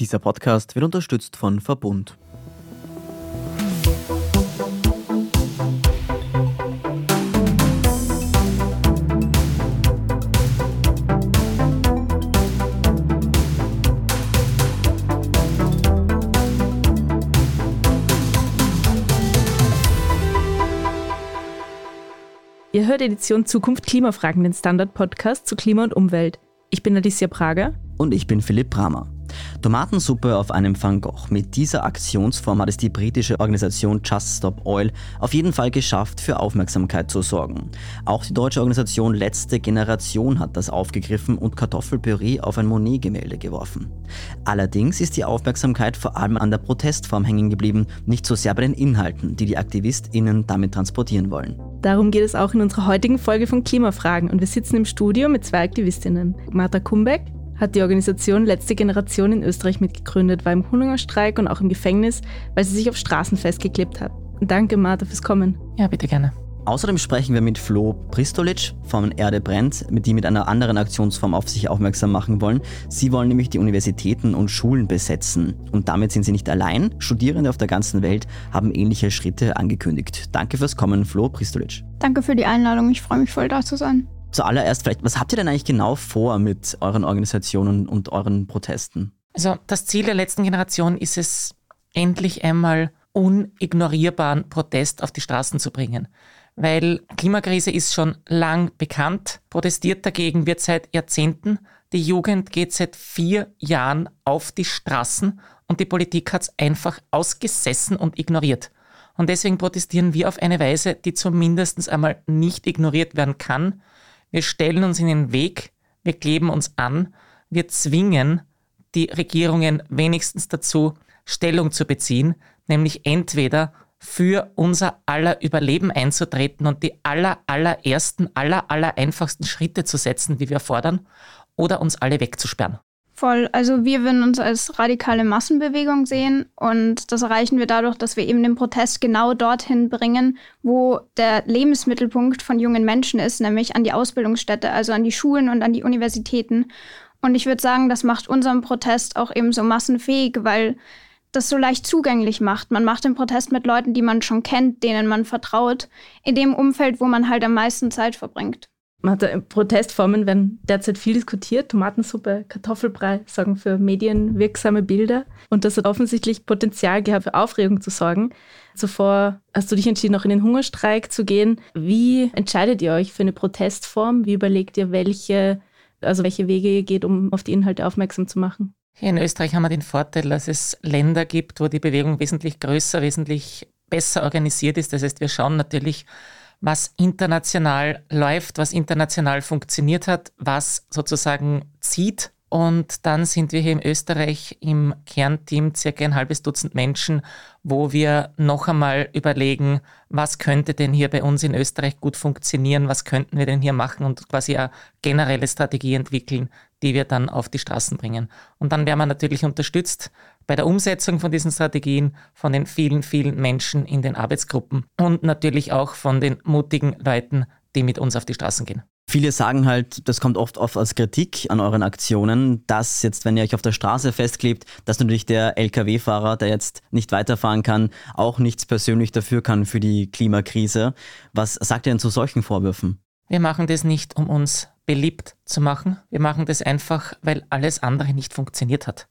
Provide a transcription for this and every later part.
Dieser Podcast wird unterstützt von Verbund. Ihr hört Edition Zukunft Klimafragen, den Standard-Podcast zu Klima und Umwelt. Ich bin Alicia Prager. Und ich bin Philipp Bramer. Tomatensuppe auf einem Van Gogh. Mit dieser Aktionsform hat es die britische Organisation Just Stop Oil auf jeden Fall geschafft, für Aufmerksamkeit zu sorgen. Auch die deutsche Organisation Letzte Generation hat das aufgegriffen und Kartoffelpüree auf ein Monet-Gemälde geworfen. Allerdings ist die Aufmerksamkeit vor allem an der Protestform hängen geblieben, nicht so sehr bei den Inhalten, die die AktivistInnen damit transportieren wollen. Darum geht es auch in unserer heutigen Folge von Klimafragen und wir sitzen im Studio mit zwei Aktivistinnen. Martha Kumbeck hat die Organisation Letzte Generation in Österreich mitgegründet, war im Hungerstreik und auch im Gefängnis, weil sie sich auf Straßen festgeklebt hat. danke, Martha, fürs Kommen. Ja, bitte gerne. Außerdem sprechen wir mit Flo Pristolic von Erde brennt, mit die mit einer anderen Aktionsform auf sich aufmerksam machen wollen. Sie wollen nämlich die Universitäten und Schulen besetzen. Und damit sind sie nicht allein. Studierende auf der ganzen Welt haben ähnliche Schritte angekündigt. Danke fürs Kommen, Flo Pristolic. Danke für die Einladung. Ich freue mich voll, da zu sein. Zuallererst vielleicht, was habt ihr denn eigentlich genau vor mit euren Organisationen und euren Protesten? Also das Ziel der letzten Generation ist es, endlich einmal unignorierbaren Protest auf die Straßen zu bringen. Weil Klimakrise ist schon lang bekannt, protestiert dagegen wird seit Jahrzehnten, die Jugend geht seit vier Jahren auf die Straßen und die Politik hat es einfach ausgesessen und ignoriert. Und deswegen protestieren wir auf eine Weise, die zumindest einmal nicht ignoriert werden kann, wir stellen uns in den Weg, wir kleben uns an, wir zwingen die Regierungen wenigstens dazu, Stellung zu beziehen, nämlich entweder für unser aller Überleben einzutreten und die aller, allerersten, aller, aller einfachsten Schritte zu setzen, wie wir fordern, oder uns alle wegzusperren. Voll. Also wir würden uns als radikale Massenbewegung sehen und das erreichen wir dadurch, dass wir eben den Protest genau dorthin bringen, wo der Lebensmittelpunkt von jungen Menschen ist, nämlich an die Ausbildungsstätte, also an die Schulen und an die Universitäten. Und ich würde sagen, das macht unseren Protest auch eben so massenfähig, weil das so leicht zugänglich macht. Man macht den Protest mit Leuten, die man schon kennt, denen man vertraut, in dem Umfeld, wo man halt am meisten Zeit verbringt. Protestformen werden derzeit viel diskutiert. Tomatensuppe, Kartoffelbrei sorgen für medienwirksame Bilder. Und das hat offensichtlich Potenzial gehabt, für Aufregung zu sorgen. Zuvor hast du dich entschieden, auch in den Hungerstreik zu gehen. Wie entscheidet ihr euch für eine Protestform? Wie überlegt ihr, welche, also welche Wege ihr geht, um auf die Inhalte aufmerksam zu machen? Hier in Österreich haben wir den Vorteil, dass es Länder gibt, wo die Bewegung wesentlich größer, wesentlich besser organisiert ist. Das heißt, wir schauen natürlich, was international läuft, was international funktioniert hat, was sozusagen zieht. Und dann sind wir hier in Österreich im Kernteam circa ein halbes Dutzend Menschen, wo wir noch einmal überlegen, was könnte denn hier bei uns in Österreich gut funktionieren, was könnten wir denn hier machen und quasi eine generelle Strategie entwickeln, die wir dann auf die Straßen bringen. Und dann werden wir natürlich unterstützt bei der Umsetzung von diesen Strategien von den vielen, vielen Menschen in den Arbeitsgruppen und natürlich auch von den mutigen Leuten, die mit uns auf die Straßen gehen. Viele sagen halt, das kommt oft oft als Kritik an euren Aktionen, dass jetzt, wenn ihr euch auf der Straße festklebt, dass natürlich der Lkw-Fahrer, der jetzt nicht weiterfahren kann, auch nichts persönlich dafür kann für die Klimakrise. Was sagt ihr denn zu solchen Vorwürfen? Wir machen das nicht, um uns beliebt zu machen. Wir machen das einfach, weil alles andere nicht funktioniert hat.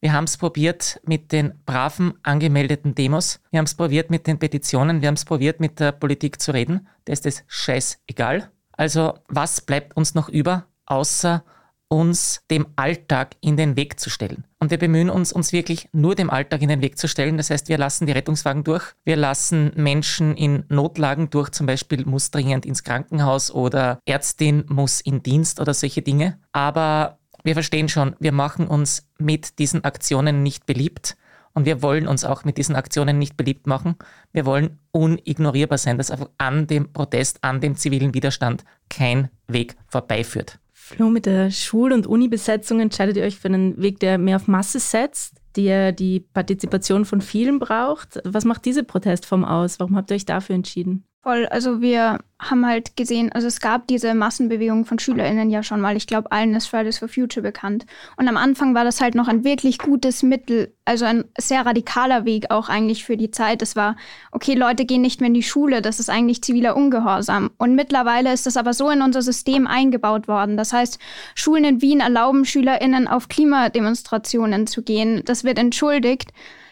Wir haben es probiert mit den braven angemeldeten Demos. Wir haben es probiert mit den Petitionen. Wir haben es probiert mit der Politik zu reden. Da ist es scheißegal. Also was bleibt uns noch über, außer uns dem Alltag in den Weg zu stellen. Und wir bemühen uns, uns wirklich nur dem Alltag in den Weg zu stellen. Das heißt, wir lassen die Rettungswagen durch, wir lassen Menschen in Notlagen durch, zum Beispiel muss dringend ins Krankenhaus oder Ärztin muss in Dienst oder solche Dinge. Aber wir verstehen schon, wir machen uns mit diesen Aktionen nicht beliebt und wir wollen uns auch mit diesen Aktionen nicht beliebt machen. Wir wollen unignorierbar sein, dass an dem Protest, an dem zivilen Widerstand kein Weg vorbeiführt. Flo, mit der Schul- und Uni-Besetzung entscheidet ihr euch für einen Weg, der mehr auf Masse setzt, der die Partizipation von vielen braucht. Was macht diese Protestform aus? Warum habt ihr euch dafür entschieden? Voll, also wir haben halt gesehen, also es gab diese Massenbewegung von SchülerInnen ja schon mal. Ich glaube, allen ist Fridays for Future bekannt. Und am Anfang war das halt noch ein wirklich gutes Mittel, also ein sehr radikaler Weg auch eigentlich für die Zeit. Es war, okay, Leute gehen nicht mehr in die Schule, das ist eigentlich ziviler Ungehorsam. Und mittlerweile ist das aber so in unser System eingebaut worden. Das heißt, Schulen in Wien erlauben SchülerInnen auf Klimademonstrationen zu gehen. Das wird entschuldigt.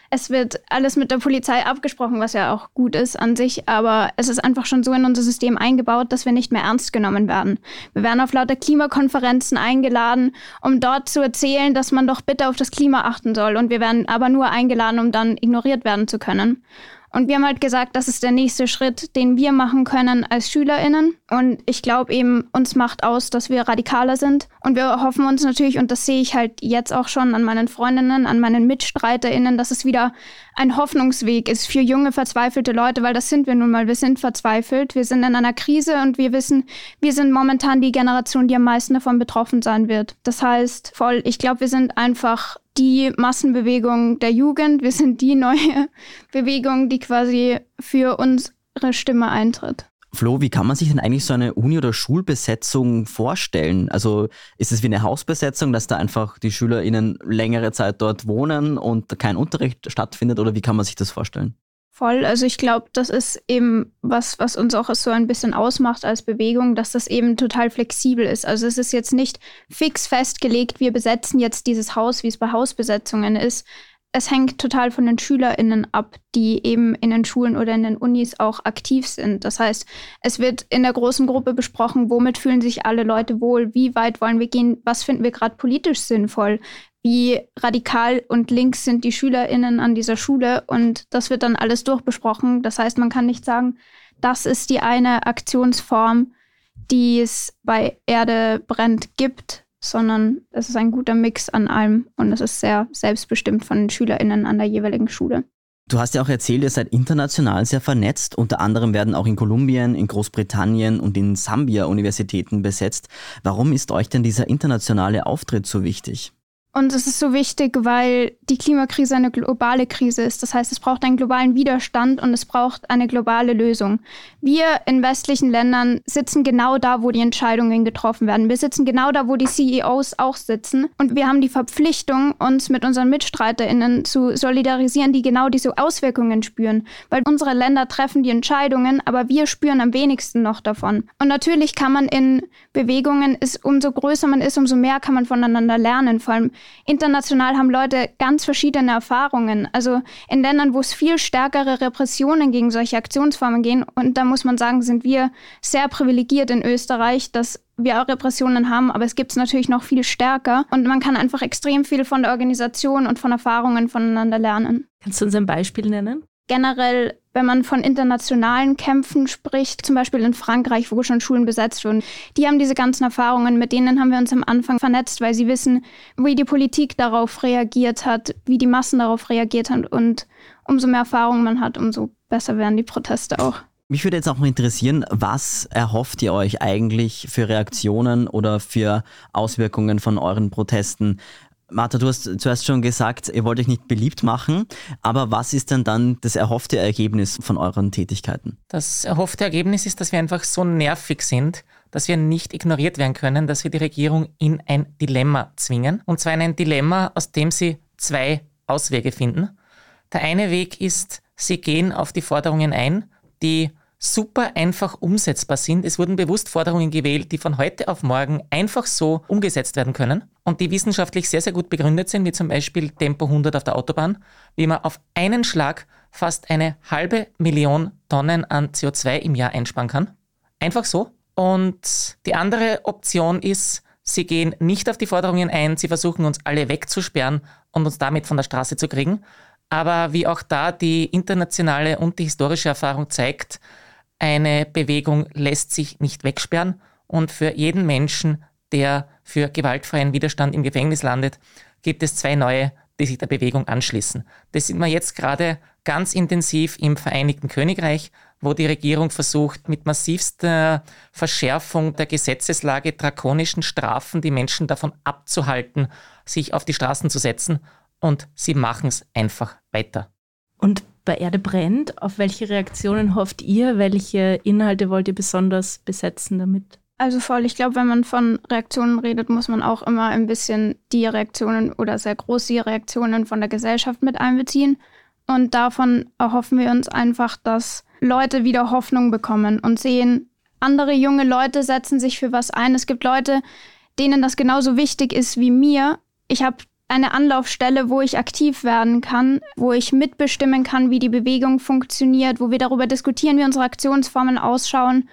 Es wird alles mit der Polizei abgesprochen, was ja auch gut ist an sich, aber es ist einfach schon so in unser System eingebaut, dass wir nicht mehr ernst genommen werden. Wir werden auf lauter Klimakonferenzen eingeladen, um dort zu erzählen, dass man doch bitte auf das Klima achten soll. Und wir werden aber nur eingeladen, um dann ignoriert werden zu können. Und wir haben halt gesagt, das ist der nächste Schritt, den wir machen können als SchülerInnen. Und ich glaube eben, uns macht aus, dass wir radikaler sind. Und wir hoffen uns natürlich, und das sehe ich halt jetzt auch schon an meinen Freundinnen, an meinen MitstreiterInnen, dass es wieder ein Hoffnungsweg ist für junge, verzweifelte Leute, weil das sind wir nun mal. Wir sind verzweifelt, wir sind in einer Krise und wir wissen, wir sind momentan die Generation, die am meisten davon betroffen sein wird. Das heißt, voll, ich glaube, wir sind einfach die Massenbewegung der Jugend. Wir sind die neue Bewegung, die quasi für unsere Stimme eintritt. Flo, wie kann man sich denn eigentlich so eine Uni- oder Schulbesetzung vorstellen? Also ist es wie eine Hausbesetzung, dass da einfach die SchülerInnen längere Zeit dort wohnen und kein Unterricht stattfindet oder wie kann man sich das vorstellen? Voll. Also ich glaube, das ist eben was, was uns auch so ein bisschen ausmacht als Bewegung, dass das eben total flexibel ist. Also es ist jetzt nicht fix festgelegt, wir besetzen jetzt dieses Haus, wie es bei Hausbesetzungen ist. Es hängt total von den SchülerInnen ab, die eben in den Schulen oder in den Unis auch aktiv sind. Das heißt, es wird in der großen Gruppe besprochen, womit fühlen sich alle Leute wohl, wie weit wollen wir gehen, was finden wir gerade politisch sinnvoll, wie radikal und links sind die SchülerInnen an dieser Schule. Und das wird dann alles durchbesprochen. Das heißt, man kann nicht sagen, das ist die eine Aktionsform, die es bei Erde brennt gibt, sondern es ist ein guter Mix an allem und es ist sehr selbstbestimmt von den SchülerInnen an der jeweiligen Schule. Du hast ja auch erzählt, ihr seid international sehr vernetzt. Unter anderem werden auch in Kolumbien, in Großbritannien und in Sambia Universitäten besetzt. Warum ist euch denn dieser internationale Auftritt so wichtig? Und es ist so wichtig, weil die Klimakrise eine globale Krise ist. Das heißt, es braucht einen globalen Widerstand und es braucht eine globale Lösung. Wir in westlichen Ländern sitzen genau da, wo die Entscheidungen getroffen werden. Wir sitzen genau da, wo die CEOs auch sitzen. Und wir haben die Verpflichtung, uns mit unseren MitstreiterInnen zu solidarisieren, die genau diese Auswirkungen spüren. Weil unsere Länder treffen die Entscheidungen, aber wir spüren am wenigsten noch davon. Und natürlich kann man in Bewegungen, ist, umso größer man ist, umso mehr kann man voneinander lernen. Vor allem international haben Leute ganz verschiedene Erfahrungen. Also in Ländern, wo es viel stärkere Repressionen gegen solche Aktionsformen gehen. Und da muss man sagen, sind wir sehr privilegiert in Österreich, dass wir auch Repressionen haben, aber es gibt es natürlich noch viel stärker. Und man kann einfach extrem viel von der Organisation und von Erfahrungen voneinander lernen. Kannst du uns ein Beispiel nennen? Generell, wenn man von internationalen Kämpfen spricht, zum Beispiel in Frankreich, wo schon Schulen besetzt wurden, die haben diese ganzen Erfahrungen, mit denen haben wir uns am Anfang vernetzt, weil sie wissen, wie die Politik darauf reagiert hat, wie die Massen darauf reagiert haben und umso mehr Erfahrung man hat, umso besser werden die Proteste auch. Mich würde jetzt auch mal interessieren, was erhofft ihr euch eigentlich für Reaktionen oder für Auswirkungen von euren Protesten? Martha, du hast zuerst schon gesagt, ihr wollt euch nicht beliebt machen, aber was ist denn dann das erhoffte Ergebnis von euren Tätigkeiten? Das erhoffte Ergebnis ist, dass wir einfach so nervig sind, dass wir nicht ignoriert werden können, dass wir die Regierung in ein Dilemma zwingen. Und zwar in ein Dilemma, aus dem sie zwei Auswege finden. Der eine Weg ist, sie gehen auf die Forderungen ein, die super einfach umsetzbar sind. Es wurden bewusst Forderungen gewählt, die von heute auf morgen einfach so umgesetzt werden können und die wissenschaftlich sehr, sehr gut begründet sind, wie zum Beispiel Tempo 100 auf der Autobahn, wie man auf einen Schlag fast eine halbe Million Tonnen an CO2 im Jahr einsparen kann. Einfach so. Und die andere Option ist, sie gehen nicht auf die Forderungen ein, sie versuchen uns alle wegzusperren und uns damit von der Straße zu kriegen. Aber wie auch da die internationale und die historische Erfahrung zeigt, eine Bewegung lässt sich nicht wegsperren und für jeden Menschen, der für gewaltfreien Widerstand im Gefängnis landet, gibt es zwei neue, die sich der Bewegung anschließen. Das sind wir jetzt gerade ganz intensiv im Vereinigten Königreich, wo die Regierung versucht, mit massivster Verschärfung der Gesetzeslage, drakonischen Strafen, die Menschen davon abzuhalten, sich auf die Straßen zu setzen. Und sie machen es einfach weiter. Und bei Erde brennt. Auf welche Reaktionen hofft ihr? Welche Inhalte wollt ihr besonders besetzen damit? Also voll, ich glaube, wenn man von Reaktionen redet, muss man auch immer ein bisschen die Reaktionen oder sehr große Reaktionen von der Gesellschaft mit einbeziehen. Und davon erhoffen wir uns einfach, dass Leute wieder Hoffnung bekommen und sehen, andere junge Leute setzen sich für was ein. Es gibt Leute, denen das genauso wichtig ist wie mir. Ich habe eine Anlaufstelle, wo ich aktiv werden kann, wo ich mitbestimmen kann, wie die Bewegung funktioniert, wo wir darüber diskutieren, wie unsere Aktionsformen ausschauen,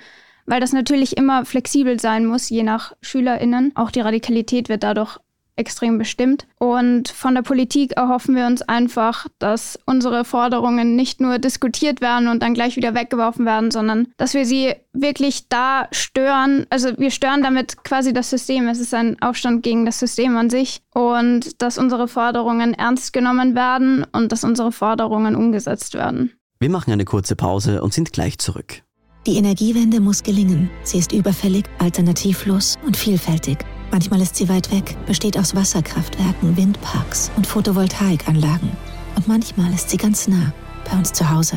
weil das natürlich immer flexibel sein muss, je nach Schülerinnen. Auch die Radikalität wird dadurch extrem bestimmt. Und von der Politik erhoffen wir uns einfach, dass unsere Forderungen nicht nur diskutiert werden und dann gleich wieder weggeworfen werden, sondern dass wir sie wirklich da stören. Also wir stören damit quasi das System. Es ist ein Aufstand gegen das System an sich und dass unsere Forderungen ernst genommen werden und dass unsere Forderungen umgesetzt werden. Wir machen eine kurze Pause und sind gleich zurück. Die Energiewende muss gelingen. Sie ist überfällig, alternativlos und vielfältig. Manchmal ist sie weit weg, besteht aus Wasserkraftwerken, Windparks und Photovoltaikanlagen. Und manchmal ist sie ganz nah, bei uns zu Hause.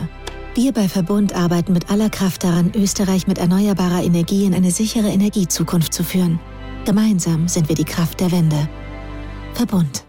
Wir bei Verbund arbeiten mit aller Kraft daran, Österreich mit erneuerbarer Energie in eine sichere Energiezukunft zu führen. Gemeinsam sind wir die Kraft der Wende. Verbund.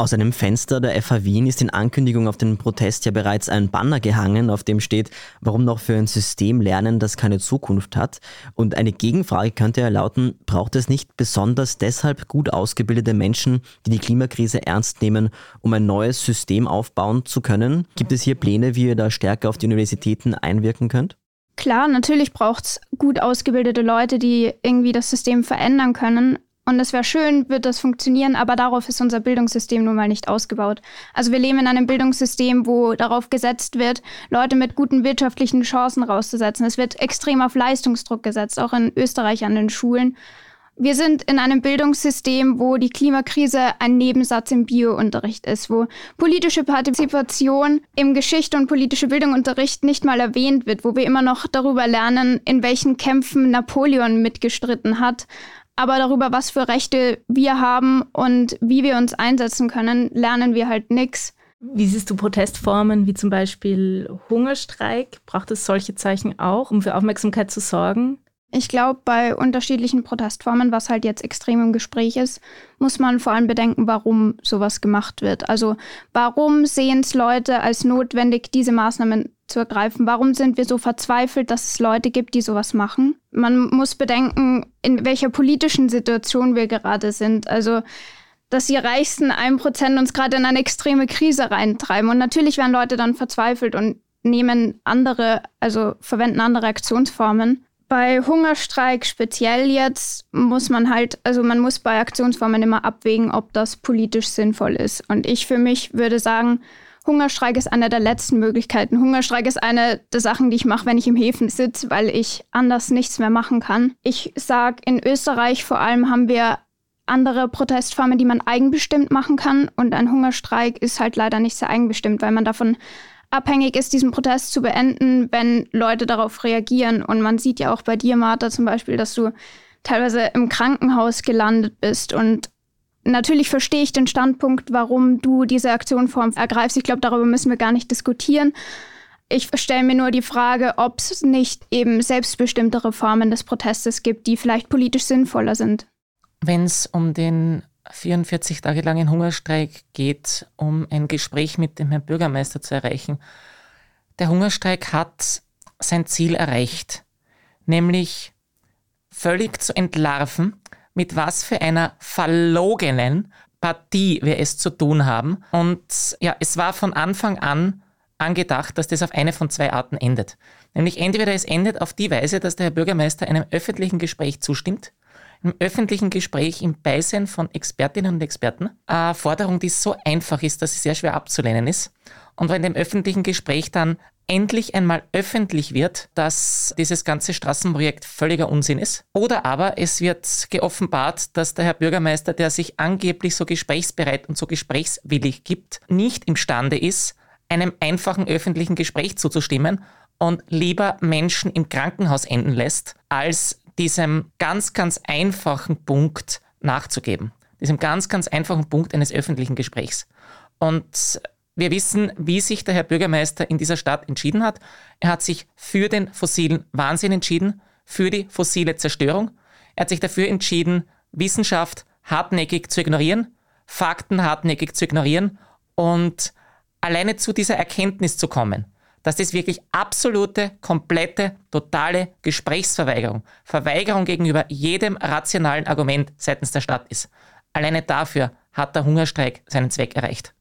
Aus einem Fenster der FH Wien ist in Ankündigung auf den Protest ja bereits ein Banner gehangen, auf dem steht, warum noch für ein System lernen, das keine Zukunft hat. Und eine Gegenfrage könnte ja lauten, braucht es nicht besonders deshalb gut ausgebildete Menschen, die die Klimakrise ernst nehmen, um ein neues System aufbauen zu können? Gibt es hier Pläne, wie ihr da stärker auf die Universitäten einwirken könnt? Klar, natürlich braucht es gut ausgebildete Leute, die irgendwie das System verändern können. Und es wäre schön, wird das funktionieren, aber darauf ist unser Bildungssystem nun mal nicht ausgebaut. Also wir leben in einem Bildungssystem, wo darauf gesetzt wird, Leute mit guten wirtschaftlichen Chancen rauszusetzen. Es wird extrem auf Leistungsdruck gesetzt, auch in Österreich an den Schulen. Wir sind in einem Bildungssystem, wo die Klimakrise ein Nebensatz im Biounterricht ist, wo politische Partizipation im Geschichte und politische Bildungsunterricht nicht mal erwähnt wird, wo wir immer noch darüber lernen, in welchen Kämpfen Napoleon mitgestritten hat, aber darüber, was für Rechte wir haben und wie wir uns einsetzen können, lernen wir halt nichts. Wie siehst du Protestformen wie zum Beispiel Hungerstreik? Braucht es solche Zeichen auch, um für Aufmerksamkeit zu sorgen? Ich glaube, bei unterschiedlichen Protestformen, was halt jetzt extrem im Gespräch ist, muss man vor allem bedenken, warum sowas gemacht wird. Also warum sehen es Leute als notwendig, diese Maßnahmen zu ergreifen? Warum sind wir so verzweifelt, dass es Leute gibt, die sowas machen? Man muss bedenken, in welcher politischen Situation wir gerade sind. Also dass die reichsten 1% uns gerade in eine extreme Krise reintreiben. Und natürlich werden Leute dann verzweifelt und nehmen andere, also verwenden andere Aktionsformen. Bei Hungerstreik speziell jetzt muss man halt, also man muss bei Aktionsformen immer abwägen, ob das politisch sinnvoll ist. Und ich für mich würde sagen, Hungerstreik ist eine der letzten Möglichkeiten. Hungerstreik ist eine der Sachen, die ich mache, wenn ich im Häfen sitze, weil ich anders nichts mehr machen kann. Ich sage, in Österreich vor allem haben wir andere Protestformen, die man eigenbestimmt machen kann. Und ein Hungerstreik ist halt leider nicht sehr eigenbestimmt, weil man davon abhängig ist, diesen Protest zu beenden, wenn Leute darauf reagieren. Und man sieht ja auch bei dir, Martha, zum Beispiel, dass du teilweise im Krankenhaus gelandet bist. Und natürlich verstehe ich den Standpunkt, warum du diese Aktionform ergreifst. Ich glaube, darüber müssen wir gar nicht diskutieren. Ich stelle mir nur die Frage, ob es nicht eben selbstbestimmtere Formen des Protestes gibt, die vielleicht politisch sinnvoller sind. Wenn es um den 44 Tage langen Hungerstreik geht, um ein Gespräch mit dem Herrn Bürgermeister zu erreichen. Der Hungerstreik hat sein Ziel erreicht, nämlich völlig zu entlarven, mit was für einer verlogenen Partie wir es zu tun haben. Und ja, es war von Anfang an angedacht, dass das auf eine von zwei Arten endet. Nämlich entweder es endet auf die Weise, dass der Herr Bürgermeister einem öffentlichen Gespräch zustimmt, im öffentlichen Gespräch im Beisein von Expertinnen und Experten. Eine Forderung, die so einfach ist, dass sie sehr schwer abzulehnen ist. Und wenn dem öffentlichen Gespräch dann endlich einmal öffentlich wird, dass dieses ganze Straßenprojekt völliger Unsinn ist. Oder aber es wird geoffenbart, dass der Herr Bürgermeister, der sich angeblich so gesprächsbereit und so gesprächswillig gibt, nicht imstande ist, einem einfachen öffentlichen Gespräch zuzustimmen und lieber Menschen im Krankenhaus enden lässt, als diesem ganz, ganz einfachen Punkt nachzugeben. Diesem ganz, ganz einfachen Punkt eines öffentlichen Gesprächs. Und wir wissen, wie sich der Herr Bürgermeister in dieser Stadt entschieden hat. Er hat sich für den fossilen Wahnsinn entschieden, für die fossile Zerstörung. Er hat sich dafür entschieden, Wissenschaft hartnäckig zu ignorieren, Fakten hartnäckig zu ignorieren und alleine zu dieser Erkenntnis zu kommen, dass das wirklich absolute, komplette, totale Gesprächsverweigerung, Verweigerung gegenüber jedem rationalen Argument seitens der Stadt ist. Alleine dafür hat der Hungerstreik seinen Zweck erreicht.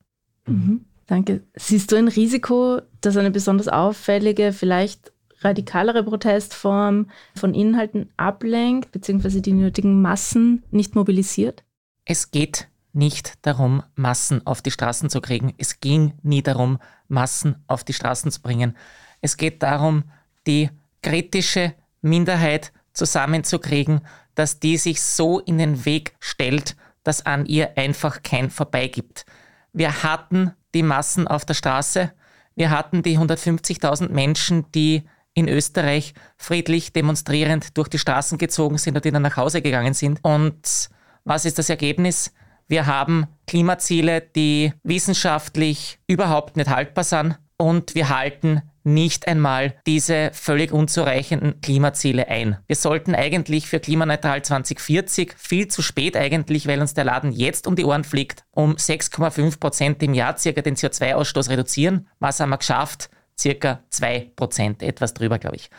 Mhm, danke. Siehst du ein Risiko, dass eine besonders auffällige, vielleicht radikalere Protestform von Inhalten ablenkt, beziehungsweise die nötigen Massen nicht mobilisiert? Es geht nicht darum, Massen auf die Straßen zu kriegen. Es ging nie darum, Massen auf die Straßen zu bringen. Es geht darum, die kritische Minderheit zusammenzukriegen, dass die sich so in den Weg stellt, dass an ihr einfach kein Vorbei gibt. Wir hatten die Massen auf der Straße. Wir hatten die 150.000 Menschen, die in Österreich friedlich demonstrierend durch die Straßen gezogen sind und die dann nach Hause gegangen sind. Und was ist das Ergebnis? Wir haben Klimaziele, die wissenschaftlich überhaupt nicht haltbar sind und wir halten nicht einmal diese völlig unzureichenden Klimaziele ein. Wir sollten eigentlich für klimaneutral 2040 viel zu spät eigentlich, weil uns der Laden jetzt um die Ohren fliegt, um 6,5 Prozent im Jahr circa den CO2-Ausstoß reduzieren. Was haben wir geschafft? Circa 2 Prozent, etwas drüber, glaube ich.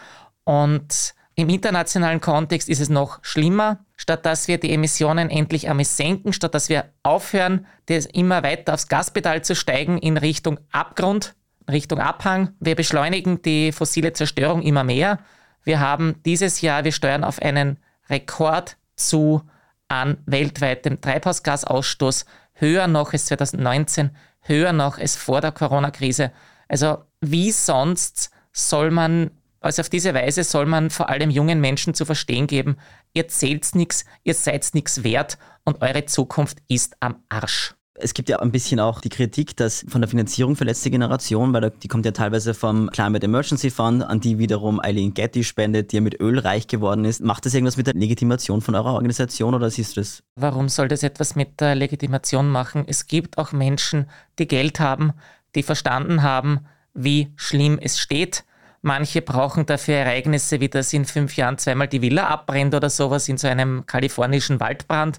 Und im internationalen Kontext ist es noch schlimmer. Statt dass wir die Emissionen endlich einmal senken, statt dass wir aufhören, das immer weiter aufs Gaspedal zu steigen in Richtung Abgrund, Richtung Abhang. Wir beschleunigen die fossile Zerstörung immer mehr. Wir haben dieses Jahr, wir steuern auf einen Rekord zu an weltweitem Treibhausgasausstoß, höher noch als 2019, höher noch als vor der Corona-Krise. Also wie sonst soll man also auf diese Weise soll man vor allem jungen Menschen zu verstehen geben, ihr zählt nichts, ihr seid nichts wert und eure Zukunft ist am Arsch. Es gibt ja ein bisschen auch die Kritik, dass von der Finanzierung für letzte Generation, weil die kommt ja teilweise vom Climate Emergency Fund, an die wiederum Eileen Getty spendet, die ja mit Öl reich geworden ist. Macht das irgendwas mit der Legitimation von eurer Organisation oder siehst du das? Warum soll das etwas mit der Legitimation machen? Es gibt auch Menschen, die Geld haben, die verstanden haben, wie schlimm es steht Manche brauchen dafür Ereignisse, wie dass in fünf Jahren zweimal die Villa abbrennt oder sowas in so einem kalifornischen Waldbrand.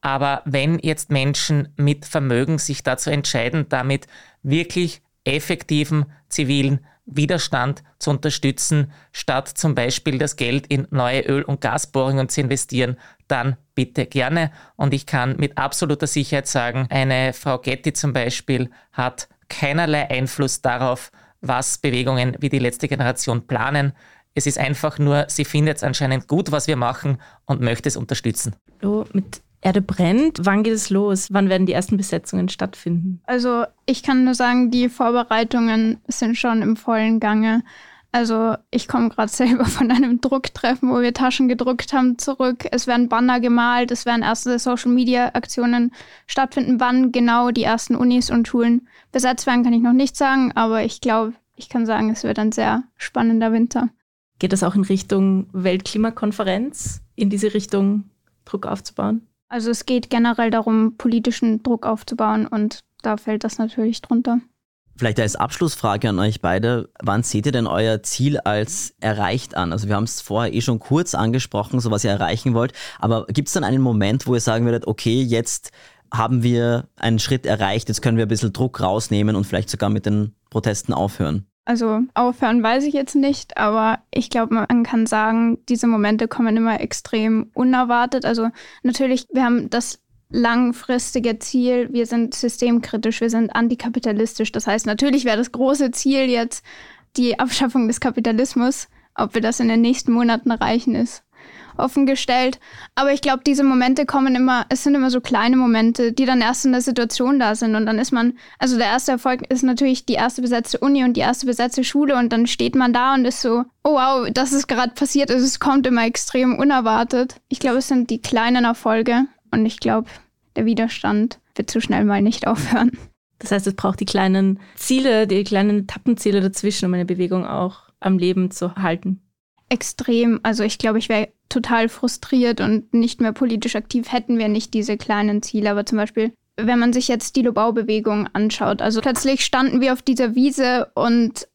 Aber wenn jetzt Menschen mit Vermögen sich dazu entscheiden, damit wirklich effektiven zivilen Widerstand zu unterstützen, statt zum Beispiel das Geld in neue Öl- und Gasbohrungen zu investieren, dann bitte gerne. Und ich kann mit absoluter Sicherheit sagen, eine Frau Getty zum Beispiel hat keinerlei Einfluss darauf, was Bewegungen wie die letzte Generation planen. Es ist einfach nur, sie findet es anscheinend gut, was wir machen und möchte es unterstützen. Oh, mit Erde brennt. Wann geht es los? Wann werden die ersten Besetzungen stattfinden? Also ich kann nur sagen, die Vorbereitungen sind schon im vollen Gange. Also ich komme gerade selber von einem Drucktreffen, wo wir Taschen gedruckt haben, zurück. Es werden Banner gemalt, es werden erste Social-Media-Aktionen stattfinden. Wann genau die ersten Unis und Schulen besetzt werden, kann ich noch nicht sagen, aber ich glaube, ich kann sagen, es wird ein sehr spannender Winter. Geht das auch in Richtung Weltklimakonferenz, in diese Richtung Druck aufzubauen? Also es geht generell darum, politischen Druck aufzubauen und da fällt das natürlich drunter. Vielleicht als Abschlussfrage an euch beide, wann seht ihr denn euer Ziel als erreicht an? Also wir haben es vorher eh schon kurz angesprochen, so was ihr erreichen wollt, aber gibt es dann einen Moment, wo ihr sagen würdet, okay, jetzt haben wir einen Schritt erreicht, jetzt können wir ein bisschen Druck rausnehmen und vielleicht sogar mit den Protesten aufhören? Also aufhören weiß ich jetzt nicht, aber ich glaube, man kann sagen, diese Momente kommen immer extrem unerwartet. Also natürlich, wir haben das langfristige Ziel, wir sind systemkritisch, wir sind antikapitalistisch. Das heißt, natürlich wäre das große Ziel jetzt die Abschaffung des Kapitalismus. Ob wir das in den nächsten Monaten erreichen, ist offengestellt. Aber ich glaube, diese Momente kommen immer, es sind immer so kleine Momente, die dann erst in der Situation da sind. Und dann ist man, also der erste Erfolg ist natürlich die erste besetzte Uni und die erste besetzte Schule. Und dann steht man da und ist so, oh wow, das ist gerade passiert. Also es kommt immer extrem unerwartet. Ich glaube, es sind die kleinen Erfolge. Und ich glaube, der Widerstand wird so schnell mal nicht aufhören. Das heißt, es braucht die kleinen Ziele, die kleinen Etappenziele dazwischen, um eine Bewegung auch am Leben zu halten. Extrem. Also ich glaube, ich wäre total frustriert und nicht mehr politisch aktiv, hätten wir nicht diese kleinen Ziele. Aber zum Beispiel wenn man sich jetzt die Lobau-Bewegung anschaut. Also plötzlich standen wir auf dieser Wiese und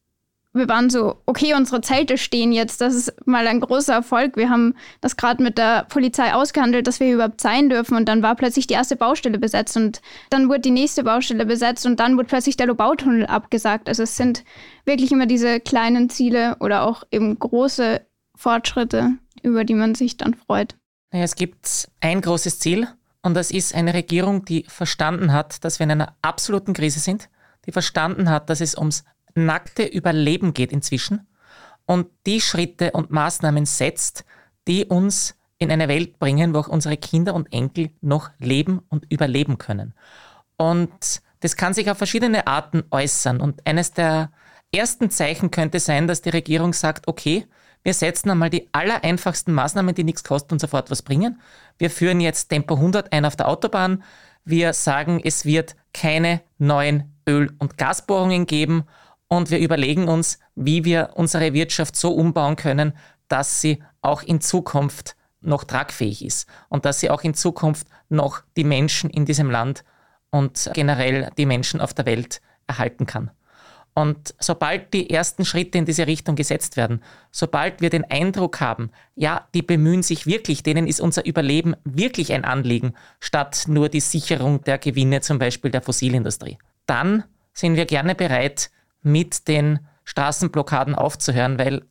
wir waren so, okay, unsere Zelte stehen jetzt, das ist mal ein großer Erfolg. Wir haben das gerade mit der Polizei ausgehandelt, dass wir überhaupt sein dürfen. Und dann war plötzlich die erste Baustelle besetzt und dann wurde die nächste Baustelle besetzt und dann wurde plötzlich der Lobautunnel abgesagt. Also es sind wirklich immer diese kleinen Ziele oder auch eben große Fortschritte, über die man sich dann freut. Naja, es gibt ein großes Ziel und das ist eine Regierung, die verstanden hat, dass wir in einer absoluten Krise sind, die verstanden hat, dass es ums nackte Überleben geht inzwischen und die Schritte und Maßnahmen setzt, die uns in eine Welt bringen, wo auch unsere Kinder und Enkel noch leben und überleben können. Und das kann sich auf verschiedene Arten äußern. Und eines der ersten Zeichen könnte sein, dass die Regierung sagt, okay, wir setzen einmal die allereinfachsten Maßnahmen, die nichts kosten und sofort was bringen. Wir führen jetzt Tempo 100 ein auf der Autobahn. Wir sagen, es wird keine neuen Öl- und Gasbohrungen geben und wir überlegen uns, wie wir unsere Wirtschaft so umbauen können, dass sie auch in Zukunft noch tragfähig ist und dass sie auch in Zukunft noch die Menschen in diesem Land und generell die Menschen auf der Welt erhalten kann. Und sobald die ersten Schritte in diese Richtung gesetzt werden, sobald wir den Eindruck haben, ja, die bemühen sich wirklich, denen ist unser Überleben wirklich ein Anliegen, statt nur die Sicherung der Gewinne zum Beispiel der Fossilindustrie, dann sind wir gerne bereit, mit den Straßenblockaden aufzuhören, weil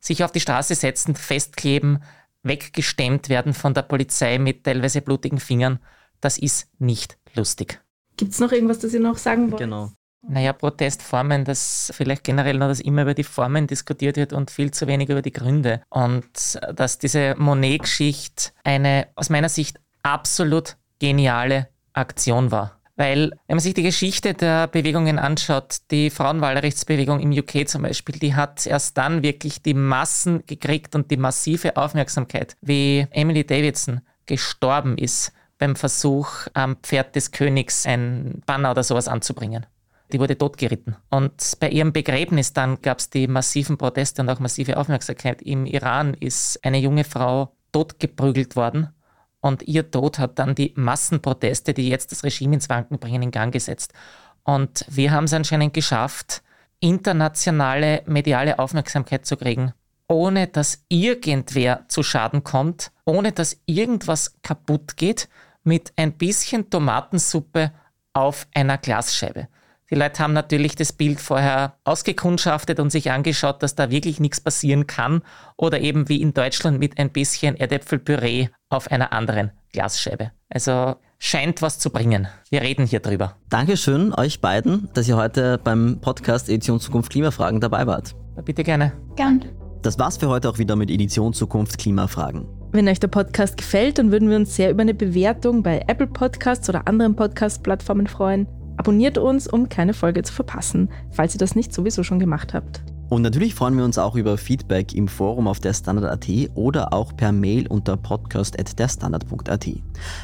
sich auf die Straße setzen, festkleben, weggestemmt werden von der Polizei mit teilweise blutigen Fingern, das ist nicht lustig. Gibt es noch irgendwas, das ihr noch sagen wollt? Genau. Naja, Protestformen, dass vielleicht generell nur, dass immer über die Formen diskutiert wird und viel zu wenig über die Gründe. Und dass diese Monet-Geschichte eine aus meiner Sicht absolut geniale Aktion war. Weil, wenn man sich die Geschichte der Bewegungen anschaut, die Frauenwahlrechtsbewegung im UK zum Beispiel, die hat erst dann wirklich die Massen gekriegt und die massive Aufmerksamkeit, wie Emily Davidson gestorben ist beim Versuch, am Pferd des Königs ein Banner oder sowas anzubringen. Die wurde totgeritten. Und bei ihrem Begräbnis dann gab es die massiven Proteste und auch massive Aufmerksamkeit. Im Iran ist eine junge Frau totgeprügelt worden und ihr Tod hat dann die Massenproteste, die jetzt das Regime ins Wanken bringen, in Gang gesetzt. Und wir haben es anscheinend geschafft, internationale mediale Aufmerksamkeit zu kriegen, ohne dass irgendwer zu Schaden kommt, ohne dass irgendwas kaputt geht, mit ein bisschen Tomatensuppe auf einer Glasscheibe. Die Leute haben natürlich das Bild vorher ausgekundschaftet und sich angeschaut, dass da wirklich nichts passieren kann oder eben wie in Deutschland mit ein bisschen Erdäpfelpüree auf einer anderen Glasscheibe. Also scheint was zu bringen. Wir reden hier drüber. Dankeschön euch beiden, dass ihr heute beim Podcast Edition Zukunft Klimafragen dabei wart. Bitte gerne. Gern. Das war's für heute auch wieder mit Edition Zukunft Klimafragen. Wenn euch der Podcast gefällt, dann würden wir uns sehr über eine Bewertung bei Apple Podcasts oder anderen Podcast-Plattformen freuen. Abonniert uns, um keine Folge zu verpassen, falls ihr das nicht sowieso schon gemacht habt. Und natürlich freuen wir uns auch über Feedback im Forum auf der Standard.at oder auch per Mail unter podcast.derstandard.at.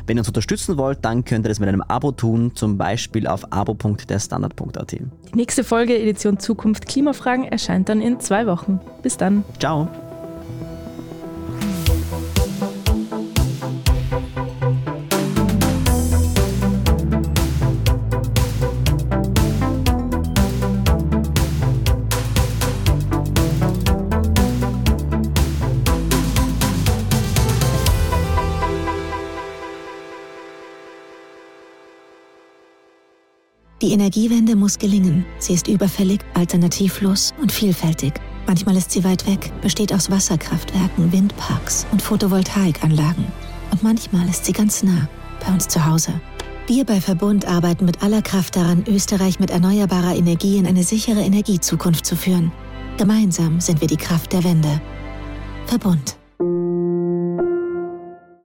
Wenn ihr uns unterstützen wollt, dann könnt ihr das mit einem Abo tun, zum Beispiel auf abo.derstandard.at. Die nächste Folge Edition Zukunft Klimafragen erscheint dann in zwei Wochen. Bis dann. Ciao. Energiewende muss gelingen. Sie ist überfällig, alternativlos und vielfältig. Manchmal ist sie weit weg, besteht aus Wasserkraftwerken, Windparks und Photovoltaikanlagen. Und manchmal ist sie ganz nah, bei uns zu Hause. Wir bei Verbund arbeiten mit aller Kraft daran, Österreich mit erneuerbarer Energie in eine sichere Energiezukunft zu führen. Gemeinsam sind wir die Kraft der Wende. Verbund.